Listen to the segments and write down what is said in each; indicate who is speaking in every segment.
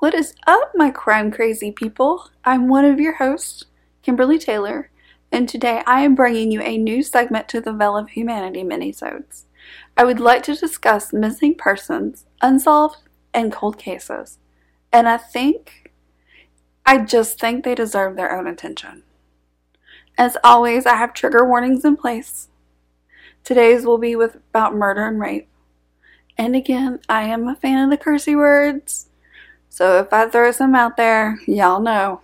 Speaker 1: What is up, my crime crazy people? I'm one of your hosts, Kimberly Taylor, and today I am bringing you a new segment to the Veil of Humanity minisodes. I would like to discuss missing persons, unsolved, and cold cases. And I think, I just think they deserve their own attention. As always, I have trigger warnings in place. Today's will be with about murder and rape. And again, I am a fan of the cursey words so if I throw some out there, y'all know.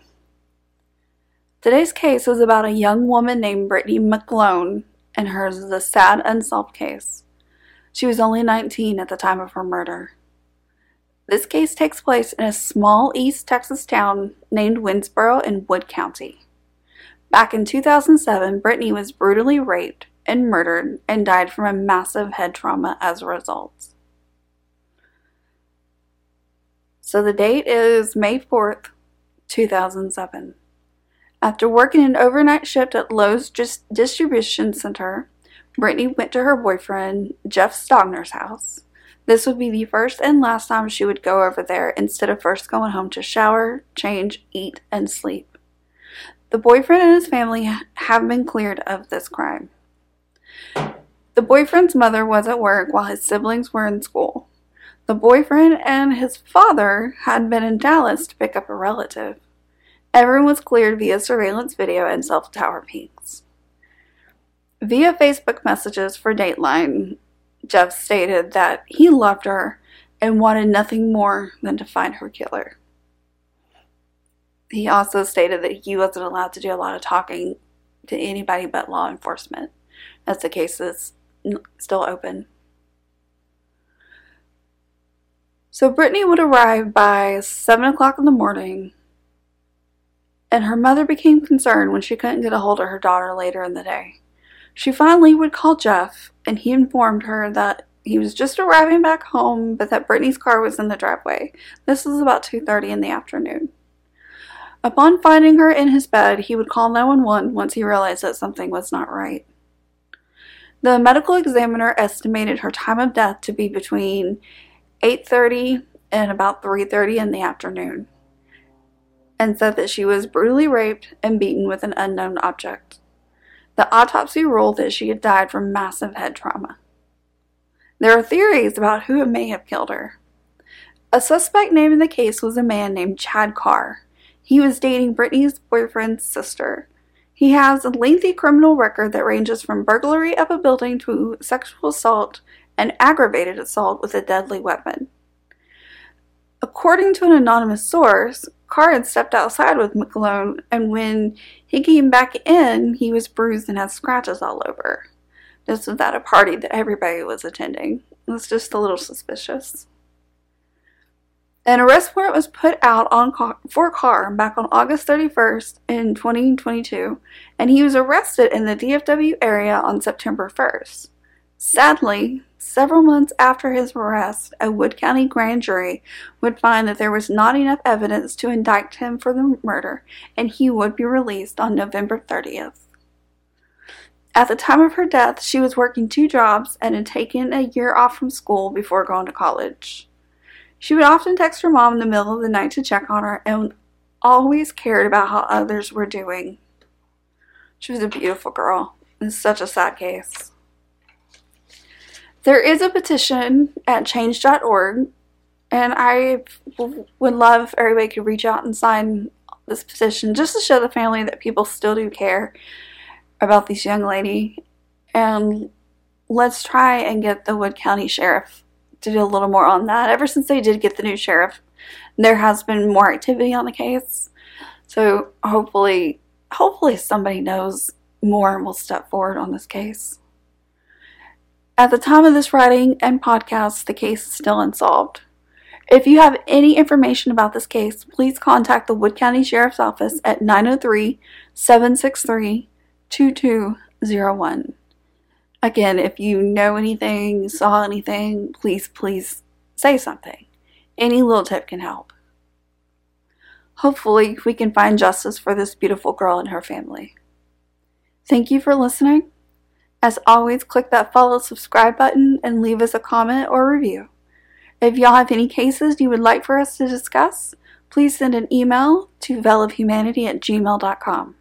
Speaker 1: Today's case is about a young woman named Brittany McGlone, and hers is a sad unsolved case. She was only 19 at the time of her murder. This case takes place in a small East Texas town named Winnsboro in Wood County. Back in 2007, Brittany was brutally raped and murdered and died from a massive head trauma as a result. So the date is May 4th, 2007. After working an overnight shift at Lowe's Distribution Center, Brittany went to her boyfriend, Jeff Stogner's house. This would be the first and last time she would go over there instead of first going home to shower, change, eat, and sleep. The boyfriend and his family have been cleared of this crime. The boyfriend's mother was at work while his siblings were in school. The boyfriend and his father had been in Dallas to pick up a relative. Everyone was cleared via surveillance video and cell tower pings. Via Facebook messages for Dateline, Jeff stated that he loved her and wanted nothing more than to find her killer. He also stated that he wasn't allowed to do a lot of talking to anybody but law enforcement, as the case is still open. So Brittany would arrive by 7 o'clock in the morning, and her mother became concerned when she couldn't get a hold of her daughter later in the day. She finally would call Jeff, and he informed her that he was just arriving back home, but that Brittany's car was in the driveway. This was about 2:30 in the afternoon. Upon finding her in his bed, he would call 911 once he realized that something was not right. The medical examiner estimated her time of death to be between 8:30 and about 3:30 in the afternoon and said that she was brutally raped and beaten with an unknown object. The autopsy ruled that she had died from massive head trauma. There are theories about who may have killed her. A suspect named in the case was a man named Chad Carr. He was dating Brittany's boyfriend's sister. He has a lengthy criminal record that ranges from burglary of a building to sexual assault and aggravated assault with a deadly weapon. According to an anonymous source, Carr had stepped outside with McGlone, and when he came back in, he was bruised and had scratches all over. This was at a party that everybody was attending. It was just a little suspicious. An arrest warrant was put out on Carr, for Carr back on August 31st in 2022, and he was arrested in the DFW area on September 1st. Sadly, several months after his arrest, a Wood County grand jury would find that there was not enough evidence to indict him for the murder, and he would be released on November 30th. At the time of her death, she was working two jobs and had taken a year off from school before going to college. She would often text her mom in the middle of the night to check on her and always cared about how others were doing. She was a beautiful girl. It's such a sad case. There is a petition at change.org, and I would love if everybody could reach out and sign this petition just to show the family that people still do care about this young lady. And let's try and get the Wood County Sheriff to do a little more on that. Ever since they did get the new sheriff, there has been more activity on the case. So hopefully, hopefully somebody knows more and will step forward on this case. At the time of this writing and podcast, the case is still unsolved. If you have any information about this case, please contact the Wood County Sheriff's Office at 903 763 2201. Again, if you know anything, saw anything, please, please say something. Any little tip can help. Hopefully, we can find justice for this beautiful girl and her family. Thank you for listening. As always, click that follow subscribe button and leave us a comment or review. If y'all have any cases you would like for us to discuss, please send an email to veilofhumanity at gmail.com.